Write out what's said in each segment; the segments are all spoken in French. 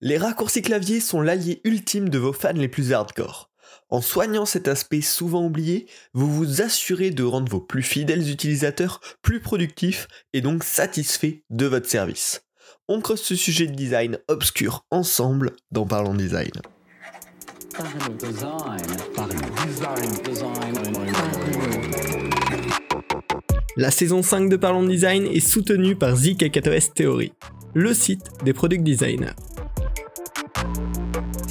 Les raccourcis clavier sont l'allié ultime de vos fans les plus hardcore. En soignant cet aspect souvent oublié, vous vous assurez de rendre vos plus fidèles utilisateurs plus productifs et donc satisfaits de votre service. On creuse ce sujet de design obscur ensemble dans Parlons Design. La saison 5 de Parlons Design est soutenue par ZK4S Theory, le site des product designers.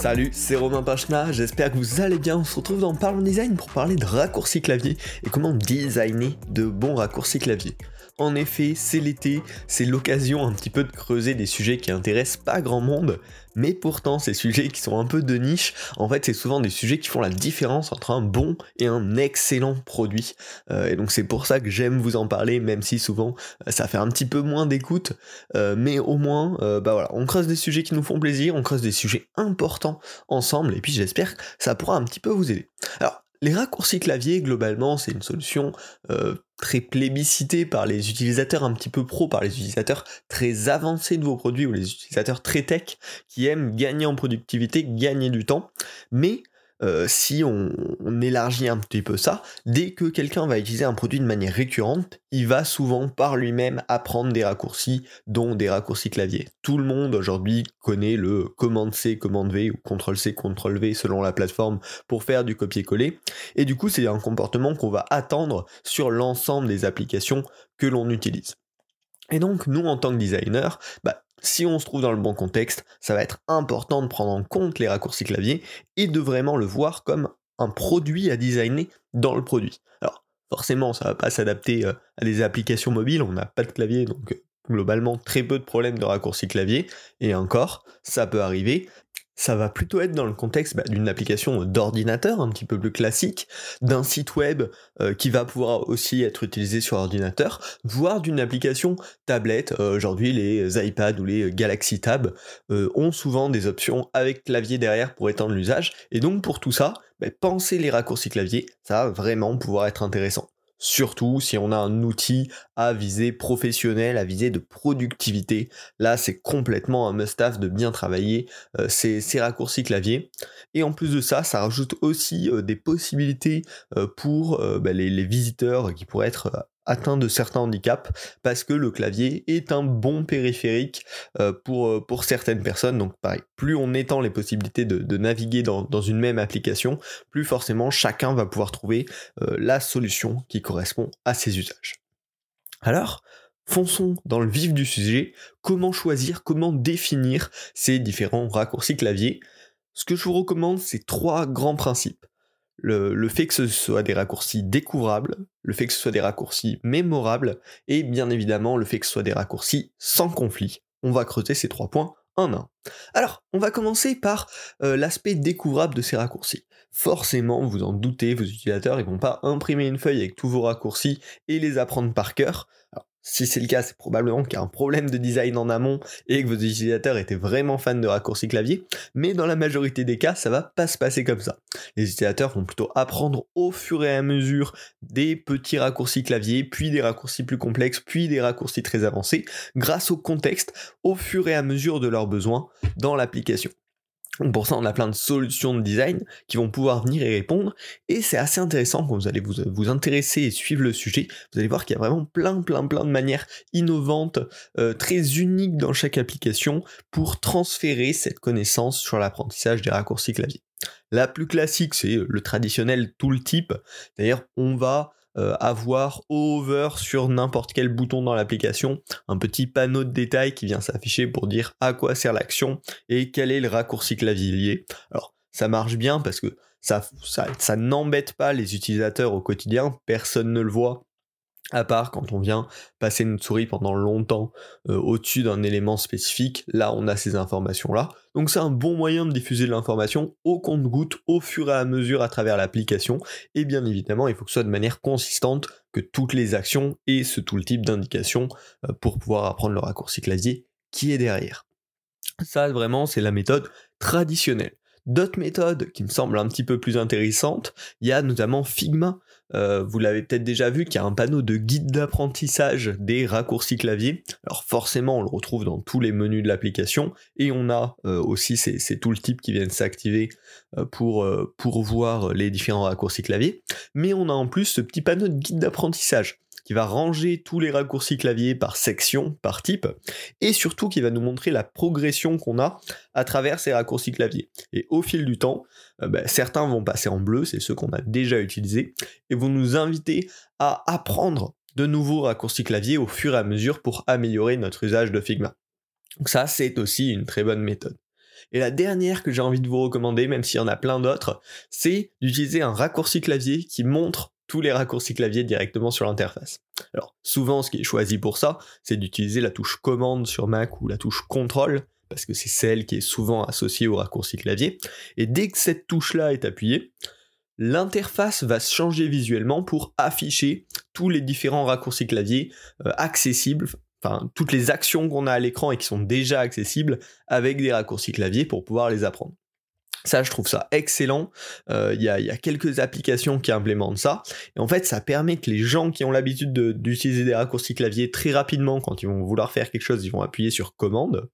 Salut, c'est Romain Pachna, j'espère que vous allez bien. On se retrouve dans Parlons Design pour parler de raccourcis clavier et comment designer de bons raccourcis clavier. En effet, c'est l'été, c'est l'occasion un petit peu de creuser des sujets qui intéressent pas grand monde, mais pourtant ces sujets qui sont un peu de niche, en fait c'est souvent des sujets qui font la différence entre un bon et un excellent produit. Euh, et donc c'est pour ça que j'aime vous en parler, même si souvent euh, ça fait un petit peu moins d'écoute, euh, mais au moins, bah voilà, on creuse des sujets qui nous font plaisir, on creuse des sujets importants ensemble, et puis j'espère que ça pourra un petit peu vous aider. Alors, les raccourcis clavier, globalement, c'est une solution euh, très plébiscitée par les utilisateurs un petit peu pro, par les utilisateurs très avancés de vos produits ou les utilisateurs très tech qui aiment gagner en productivité, gagner du temps. Mais euh, si on, élargit un petit peu ça, dès que quelqu'un va utiliser un produit de manière récurrente, il va souvent par lui-même apprendre des raccourcis, dont des raccourcis clavier. Tout le monde aujourd'hui connaît le commande C, commande V ou CTRL C, CTRL V selon la plateforme pour faire du copier-coller. Et du coup, c'est un comportement qu'on va attendre sur l'ensemble des applications que l'on utilise. Et donc, nous, en tant que designer, bah, si on se trouve dans le bon contexte, ça va être important de prendre en compte les raccourcis clavier et de vraiment le voir comme un produit à designer dans le produit. Alors, forcément, ça va pas s'adapter euh, à des applications mobiles, on n'a pas de clavier, donc euh, globalement très peu de problèmes de raccourcis clavier, et encore, ça peut arriver, ça va plutôt être dans le contexte bah, d'une application d'ordinateur un petit peu plus classique, d'un site web euh, qui va pouvoir aussi être utilisé sur ordinateur, voire d'une application tablette. Euh, aujourd'hui, les iPads ou les Galaxy Tab euh, ont souvent des options avec clavier derrière pour étendre l'usage. Et donc pour tout ça, bah, penser les raccourcis clavier, ça va vraiment pouvoir être intéressant surtout si on a un outil à visée professionnelle, à visée de productivité. Là, c'est complètement un must-have de bien travailler euh, ces, raccourcis clavier. Et en plus de ça, ça rajoute aussi euh, des possibilités euh, pour bah, les, visiteurs qui pourraient être atteint de certains handicaps parce que le clavier est un bon périphérique euh, pour, euh, pour certaines personnes. Donc pareil, plus on étend les possibilités de, naviguer dans, une même application, plus forcément chacun va pouvoir trouver euh, la solution qui correspond à ses usages. Alors, fonçons dans le vif du sujet, comment choisir, comment définir ces différents raccourcis clavier? Ce que je vous recommande, c'est trois grands principes le, fait que ce soit des raccourcis découvrables, le fait que ce soit des raccourcis mémorables, et bien évidemment le fait que ce soit des raccourcis sans conflit. On va creuser ces trois points un un. Alors, on va commencer par euh, l'aspect découvrable de ces raccourcis. Forcément, vous en doutez, vos utilisateurs ne vont pas imprimer une feuille avec tous vos raccourcis et les apprendre par cœur. Si c'est le cas, c'est probablement qu'il y a un problème de design en amont et que vos utilisateurs étaient vraiment fans de raccourcis clavier, mais dans la majorité des cas, ça va pas se passer comme ça. Les utilisateurs vont plutôt apprendre au fur et à mesure des petits raccourcis clavier, puis des raccourcis plus complexes, puis des raccourcis très avancés, grâce au contexte, au fur et à mesure de leurs besoins dans l'application. Pour ça, on a plein de solutions de design qui vont pouvoir venir y répondre. Et c'est assez intéressant quand vous allez vous, intéresser et suivre le sujet. Vous allez voir qu'il y a vraiment plein, plein, plein de manières innovantes, euh, très uniques dans chaque application pour transférer cette connaissance sur l'apprentissage des raccourcis clavier. La plus classique, c'est le traditionnel tooltip. D'ailleurs, on va euh, avoir over sur n'importe quel bouton dans l'application, un petit panneau de détail qui vient s'afficher pour dire à quoi sert l'action et quel est le raccourci clavier. Alors ça marche bien parce que ça, ça n'embête pas les utilisateurs au quotidien, personne ne le voit, à part quand on vient passer une souris pendant longtemps euh, au-dessus d'un élément spécifique, là on a ces informations-là. Donc c'est un bon moyen de diffuser de l'information au compte-goutte, au fur et à mesure à travers l'application, et bien évidemment il faut que ce soit de manière consistante, que toutes les actions aient ce tout le type d'indication euh, pour pouvoir apprendre le raccourci clavier qui est derrière. Ça vraiment c'est la méthode traditionnelle. D'autres méthodes qui me semblent un petit peu plus intéressantes, il y a notamment Figma. Euh, vous l'avez peut-être déjà vu, qui a un panneau de guide d'apprentissage des raccourcis clavier. Alors forcément, on le retrouve dans tous les menus de l'application, et on a euh, aussi ces, le type qui viennent s'activer euh, pour, pour voir les différents raccourcis clavier. Mais on a en plus ce petit panneau de guide d'apprentissage qui va ranger tous les raccourcis clavier par section, par type, et surtout qui va nous montrer la progression qu'on a à travers ces raccourcis clavier. Et au fil du temps, euh, ben, certains vont passer en bleu, c'est ceux qu'on a déjà utilisés, et vont nous inviter à apprendre de nouveaux raccourcis clavier au fur et à mesure pour améliorer notre usage de Figma. Donc ça, c'est aussi une très bonne méthode. Et la dernière que j'ai envie de vous recommander, même s'il y en a plein d'autres, c'est d'utiliser un raccourci clavier qui montre tous les raccourcis clavier directement sur l'interface. Alors souvent ce qui est choisi pour ça, c'est d'utiliser la touche commande sur Mac ou la touche contrôle, parce que c'est celle qui est souvent associée au raccourci clavier. Et dès que cette touche-là est appuyée, l'interface va se changer visuellement pour afficher tous les différents raccourcis clavier euh, accessibles, enfin toutes les actions qu'on a à l'écran et qui sont déjà accessibles avec des raccourcis clavier pour pouvoir les apprendre. Ça, je trouve ça excellent. Euh, il y, a quelques applications qui implémentent ça. Et en fait, ça permet que les gens qui ont l'habitude d'utiliser des raccourcis clavier très rapidement, quand ils vont vouloir faire quelque chose, ils vont appuyer sur commande.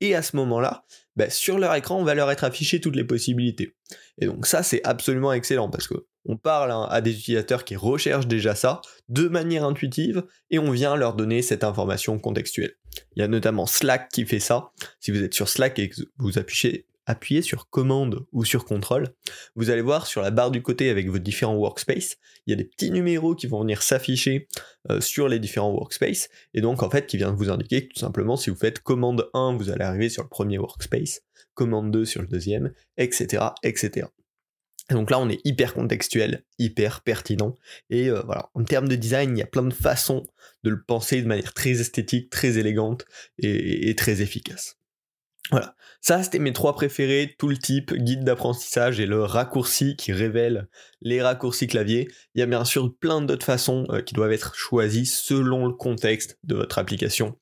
Et à ce moment-là, bah, sur leur écran, on va leur être affiché toutes les possibilités. Et donc ça, c'est absolument excellent parce que on parle à des utilisateurs qui recherchent déjà ça de manière intuitive et on vient leur donner cette information contextuelle. Il y a notamment Slack qui fait ça. Si vous êtes sur Slack et que vous appuyez, appuyez sur commande ou sur contrôle, vous allez voir sur la barre du côté avec vos différents workspaces, il y a des petits numéros qui vont venir s'afficher euh, sur les différents workspaces, et donc en fait qui vient vous indiquer que tout simplement si vous faites commande 1, vous allez arriver sur le premier workspace, commande 2 sur le deuxième, etc. etc. Et donc là on est hyper contextuel, hyper pertinent, et euh, voilà, en termes de design, il y a plein de façons de le penser de manière très esthétique, très élégante et très efficace. Voilà, ça c'était mes trois préférés, tout le type, guide d'apprentissage et le raccourci qui révèle les raccourcis clavier. Il y a bien sûr plein d'autres façons euh, qui doivent être choisies selon le contexte de votre application.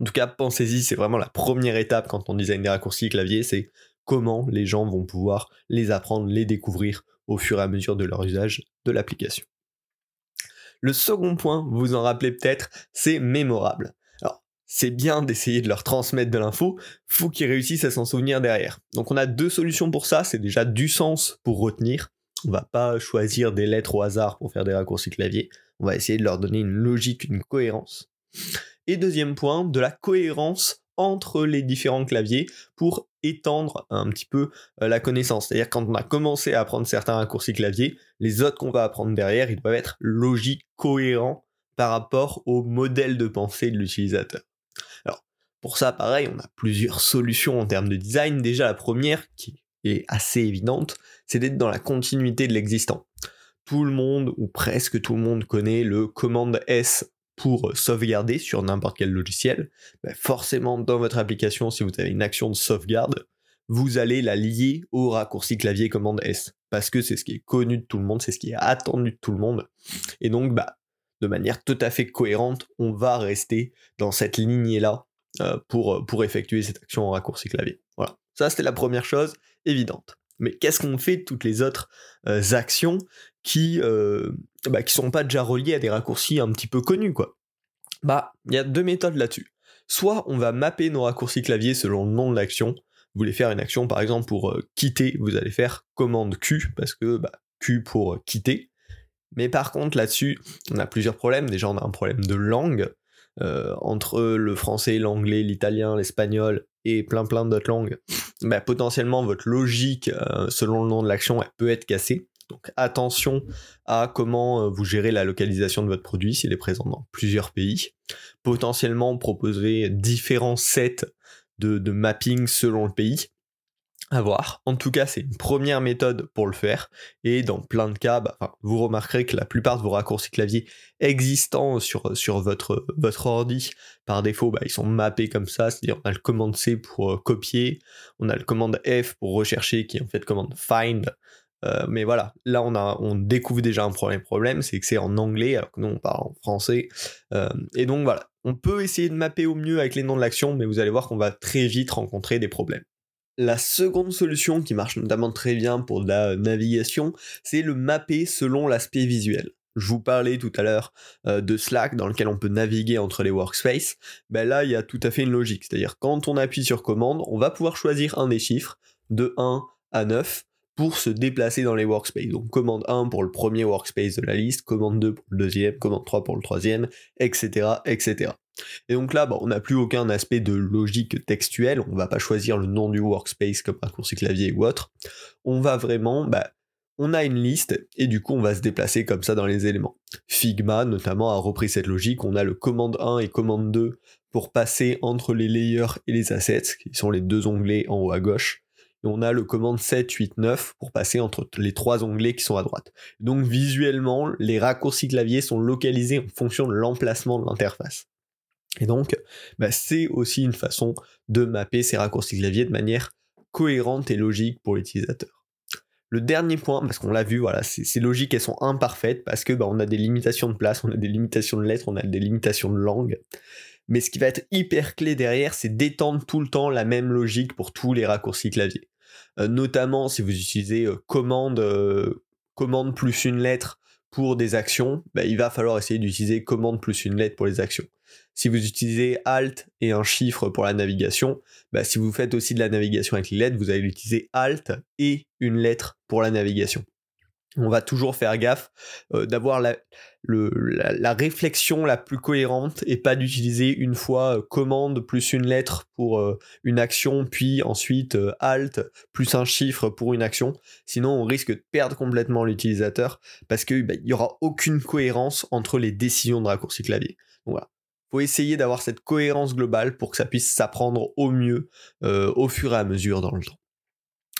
En tout cas, pensez-y, c'est vraiment la première étape quand on design des raccourcis clavier, c'est comment les gens vont pouvoir les apprendre, les découvrir au fur et à mesure de leur usage de l'application. Le second point, vous en rappelez peut-être, c'est mémorable c'est bien d'essayer de leur transmettre de l'info, faut qu'ils réussissent à s'en souvenir derrière. Donc on a deux solutions pour ça, c'est déjà du sens pour retenir. On va pas choisir des lettres au hasard pour faire des raccourcis clavier, on va essayer de leur donner une logique, une cohérence. Et deuxième point, de la cohérence entre les différents claviers pour étendre un petit peu euh, la connaissance. C'est-à-dire quand on a commencé à apprendre certains raccourcis clavier, les autres qu'on va apprendre derrière, ils doivent être logiques, cohérents par rapport au modèle de pensée de l'utilisateur. Pour ça, pareil, on a plusieurs solutions en termes de design. Déjà, la première, qui est assez évidente, c'est d'être dans la continuité de l'existant. Tout le monde, ou presque tout le monde, connaît le commande S pour sauvegarder sur n'importe quel logiciel. Ben, forcément, dans votre application, si vous avez une action de sauvegarde, vous allez la lier au raccourci clavier commande S. Parce que c'est ce qui est connu de tout le monde, c'est ce qui est attendu de tout le monde. Et donc, bah, de manière tout à fait cohérente, on va rester dans cette lignée-là pour, euh, pour effectuer cette action en raccourci clavier. Voilà. Ça, c'était la première chose évidente. Mais qu'est-ce qu'on fait de toutes les autres euh, actions qui bah, qui sont pas déjà reliées à des raccourcis un petit peu connus, quoi? Bah, il y a deux méthodes là-dessus. Soit on va mapper nos raccourcis clavier selon le nom de l'action. Vous voulez faire une action, par exemple, pour quitter, vous allez faire commande Q, parce que bah, Q pour quitter. Mais par contre, là-dessus, on a plusieurs problèmes. Déjà, on a un problème de langue. Euh, entre le français, l'anglais, l'italien, l'espagnol et plein plein d'autres langues, bah, potentiellement votre logique euh, selon le nom de l'action peut être cassée. Donc attention à comment euh, vous gérez la localisation de votre produit s'il est présent dans plusieurs pays. Potentiellement proposer différents sets de, de mapping selon le pays à voir. En tout cas, c'est une première méthode pour le faire. Et dans plein de cas, bah, vous remarquerez que la plupart de vos raccourcis clavier existants sur, votre ordi, par défaut, bah, ils sont mappés comme ça. C'est-à-dire, on a le commande C pour euh, copier, on a le commande F pour rechercher, qui est en fait commande find. Euh, mais voilà, là on, a, on découvre déjà un premier problème, c'est que c'est en anglais, alors que nous on parle en français. Euh, et donc voilà, on peut essayer de mapper au mieux avec les noms de l'action, mais vous allez voir qu'on va très vite rencontrer des problèmes. La seconde solution qui marche notamment très bien pour la navigation, c'est le mapper selon l'aspect visuel. Je vous parlais tout à l'heure euh, de Slack dans lequel on peut naviguer entre les workspaces. Ben là, il y a tout à fait une logique. C'est-à-dire quand on appuie sur commande, on va pouvoir choisir un des chiffres de 1 à 9 pour se déplacer dans les workspaces. Donc commande 1 pour le premier workspace de la liste, commande 2 pour le deuxième, commande 3 pour le troisième, etc. etc. Et donc là, bah, on n'a plus aucun aspect de logique textuelle, on va pas choisir le nom du workspace comme raccourci clavier ou autre. On va vraiment, bah, on a une liste et du coup on va se déplacer comme ça dans les éléments. Figma notamment a repris cette logique, on a le commande 1 et commande 2 pour passer entre les layers et les assets, qui sont les deux onglets en haut à gauche. On a le commande 7, 8, 9 pour passer entre les trois onglets qui sont à droite. Donc visuellement, les raccourcis clavier sont localisés en fonction de l'emplacement de l'interface. Et donc, bah, c'est aussi une façon de mapper ces raccourcis clavier de manière cohérente et logique pour l'utilisateur. Le dernier point, parce qu'on l'a vu, voilà, ces logiques elles sont imparfaites parce que bah, on a des limitations de place, on a des limitations de lettres, on a des limitations de langue. Mais ce qui va être hyper clé derrière, c'est d'étendre tout le temps la même logique pour tous les raccourcis clavier. Euh, notamment si vous utilisez euh, commande, euh, commande plus une lettre pour des actions, bah, il va falloir essayer d'utiliser commande plus une lettre pour les actions. Si vous utilisez Alt et un chiffre pour la navigation, bah, si vous faites aussi de la navigation avec les lettres, vous allez utiliser Alt et une lettre pour la navigation. On va toujours faire gaffe d'avoir la, réflexion la plus cohérente et pas d'utiliser une fois commande plus une lettre pour une action, puis ensuite alt plus un chiffre pour une action. Sinon, on risque de perdre complètement l'utilisateur parce qu'il bah, n'y aura aucune cohérence entre les décisions de raccourci clavier. Donc voilà faut essayer d'avoir cette cohérence globale pour que ça puisse s'apprendre au mieux au fur et à mesure dans le temps.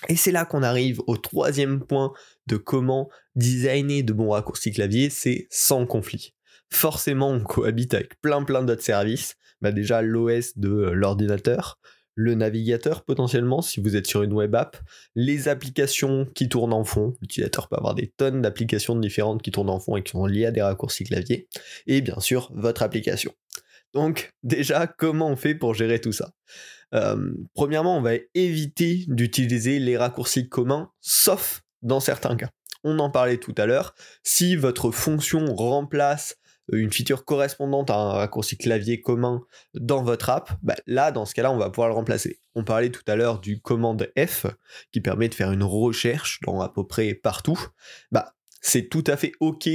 Et c'est là qu'on arrive au troisième point de comment designer de bons raccourcis clavier, c'est sans conflit. Forcément, on cohabite avec plein plein d'autres services. Bah déjà l'OS de l'ordinateur, le navigateur potentiellement si vous êtes sur une web app, les applications qui tournent en fond, l'utilisateur peut avoir des tonnes d'applications différentes qui tournent en fond et qui sont liées à des raccourcis clavier, et bien sûr votre application. Donc déjà, comment on fait pour gérer tout ça? Euh, Premièrement, on va éviter d'utiliser les raccourcis communs, sauf dans certains cas. On en parlait tout à l'heure. Si votre fonction remplace une feature correspondante à un raccourci clavier commun dans votre app, bah là, dans ce cas-là, on va pouvoir le remplacer. On parlait tout à l'heure du commande F qui permet de faire une recherche dans à peu près partout. Bah, c'est tout à fait ok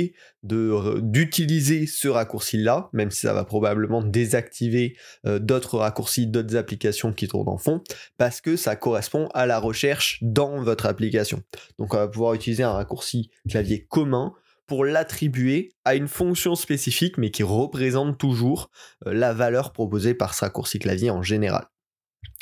d'utiliser ce raccourci-là, même si ça va probablement désactiver euh, d'autres raccourcis, d'autres applications qui tournent en fond, parce que ça correspond à la recherche dans votre application. Donc on va pouvoir utiliser un raccourci clavier commun pour l'attribuer à une fonction spécifique, mais qui représente toujours euh, la valeur proposée par ce raccourci clavier en général.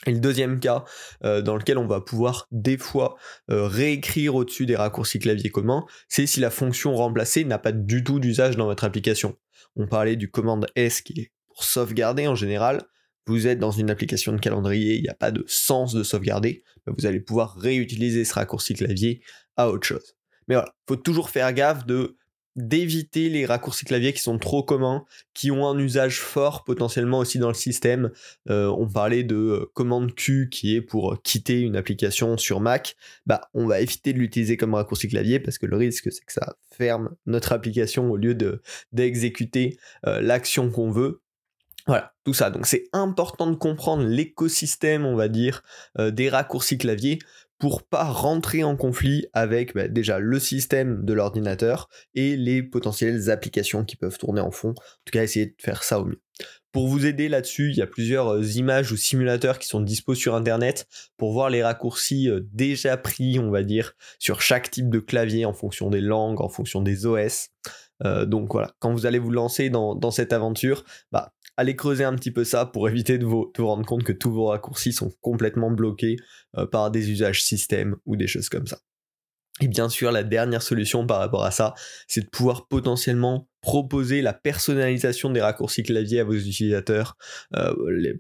Et le deuxième cas euh, dans lequel on va pouvoir des fois euh, réécrire au-dessus des raccourcis clavier communs, c'est si la fonction remplacée n'a pas du tout d'usage dans votre application. On parlait du commande S qui est pour sauvegarder en général. Vous êtes dans une application de calendrier, il n'y a pas de sens de sauvegarder, vous allez pouvoir réutiliser ce raccourci clavier à autre chose. Mais voilà, faut toujours faire gaffe de d'éviter les raccourcis clavier qui sont trop communs, qui ont un usage fort potentiellement aussi dans le système. Euh, on parlait de euh, commande Q qui est pour quitter une application sur Mac. Bah, on va éviter de l'utiliser comme raccourci clavier parce que le risque c'est que ça ferme notre application au lieu de d'exécuter euh, l'action qu'on veut. Voilà, tout ça. Donc c'est important de comprendre l'écosystème, on va dire, des raccourcis clavier pour pas rentrer en conflit avec bah, déjà le système de l'ordinateur et les potentielles applications qui peuvent tourner en fond. En tout cas, essayer de faire ça au mieux. Pour vous aider là-dessus, il y a plusieurs euh, images ou simulateurs qui sont dispo sur internet pour voir les raccourcis euh, déjà pris, on va dire, sur chaque type de clavier en fonction des langues, en fonction des OS. Euh, donc voilà, quand vous allez vous lancer dans, dans cette aventure, bah, allez creuser un petit peu ça pour éviter de vous, rendre compte que tous vos raccourcis sont complètement bloqués euh, par des usages système ou des choses comme ça. Et bien sûr, la dernière solution par rapport à ça, c'est de pouvoir potentiellement proposer la personnalisation des raccourcis clavier à vos utilisateurs. Euh,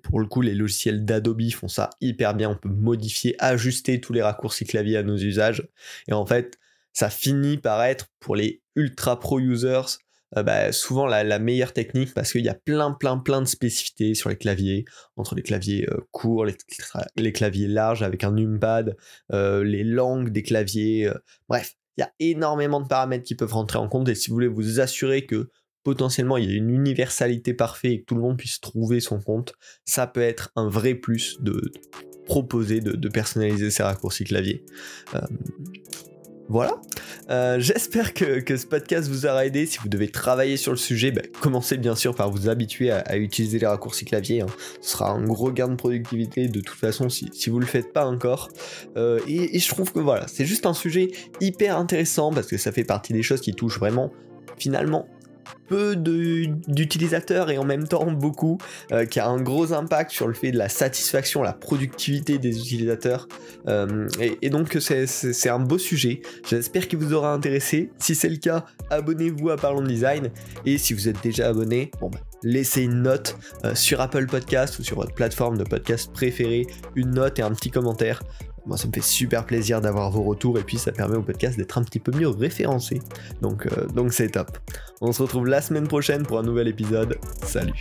pour le coup, les logiciels d'Adobe font ça hyper bien. On peut modifier, ajuster tous les raccourcis clavier à nos usages. Et en fait, ça finit par être pour les ultra pro users bah, souvent la, meilleure technique parce qu'il y a plein, plein, plein de spécificités sur les claviers, entre les claviers courts, les, claviers larges avec un numpad, les langues des claviers, bref, il y a énormément de paramètres qui peuvent rentrer en compte et si vous voulez vous assurer que potentiellement il y a une universalité parfaite et que tout le monde puisse trouver son compte, ça peut être un vrai plus de, proposer de, personnaliser ces raccourcis clavier. Voilà. Euh, j'espère que, ce podcast vous aura aidé. Si vous devez travailler sur le sujet, bah, commencez bien sûr par vous habituer à, utiliser les raccourcis clavier. Hein. Ce sera un gros gain de productivité de toute façon si, vous ne le faites pas encore. Euh, et, et, je trouve que voilà, c'est juste un sujet hyper intéressant parce que ça fait partie des choses qui touchent vraiment finalement peu d'utilisateurs et en même temps beaucoup, euh, qui a un gros impact sur le fait de la satisfaction, la productivité des utilisateurs. Euh, et, donc c'est un beau sujet. J'espère qu'il vous aura intéressé. Si c'est le cas, abonnez-vous à Parlons Design. Et si vous êtes déjà abonné, bon bah, laissez une note euh, sur Apple Podcast ou sur votre plateforme de podcast préférée, une note et un petit commentaire. Moi, ça me fait super plaisir d'avoir vos retours et puis ça permet au podcast d'être un petit peu mieux référencé. Donc, euh, donc c'est top. On se retrouve la semaine prochaine pour un nouvel épisode. Salut.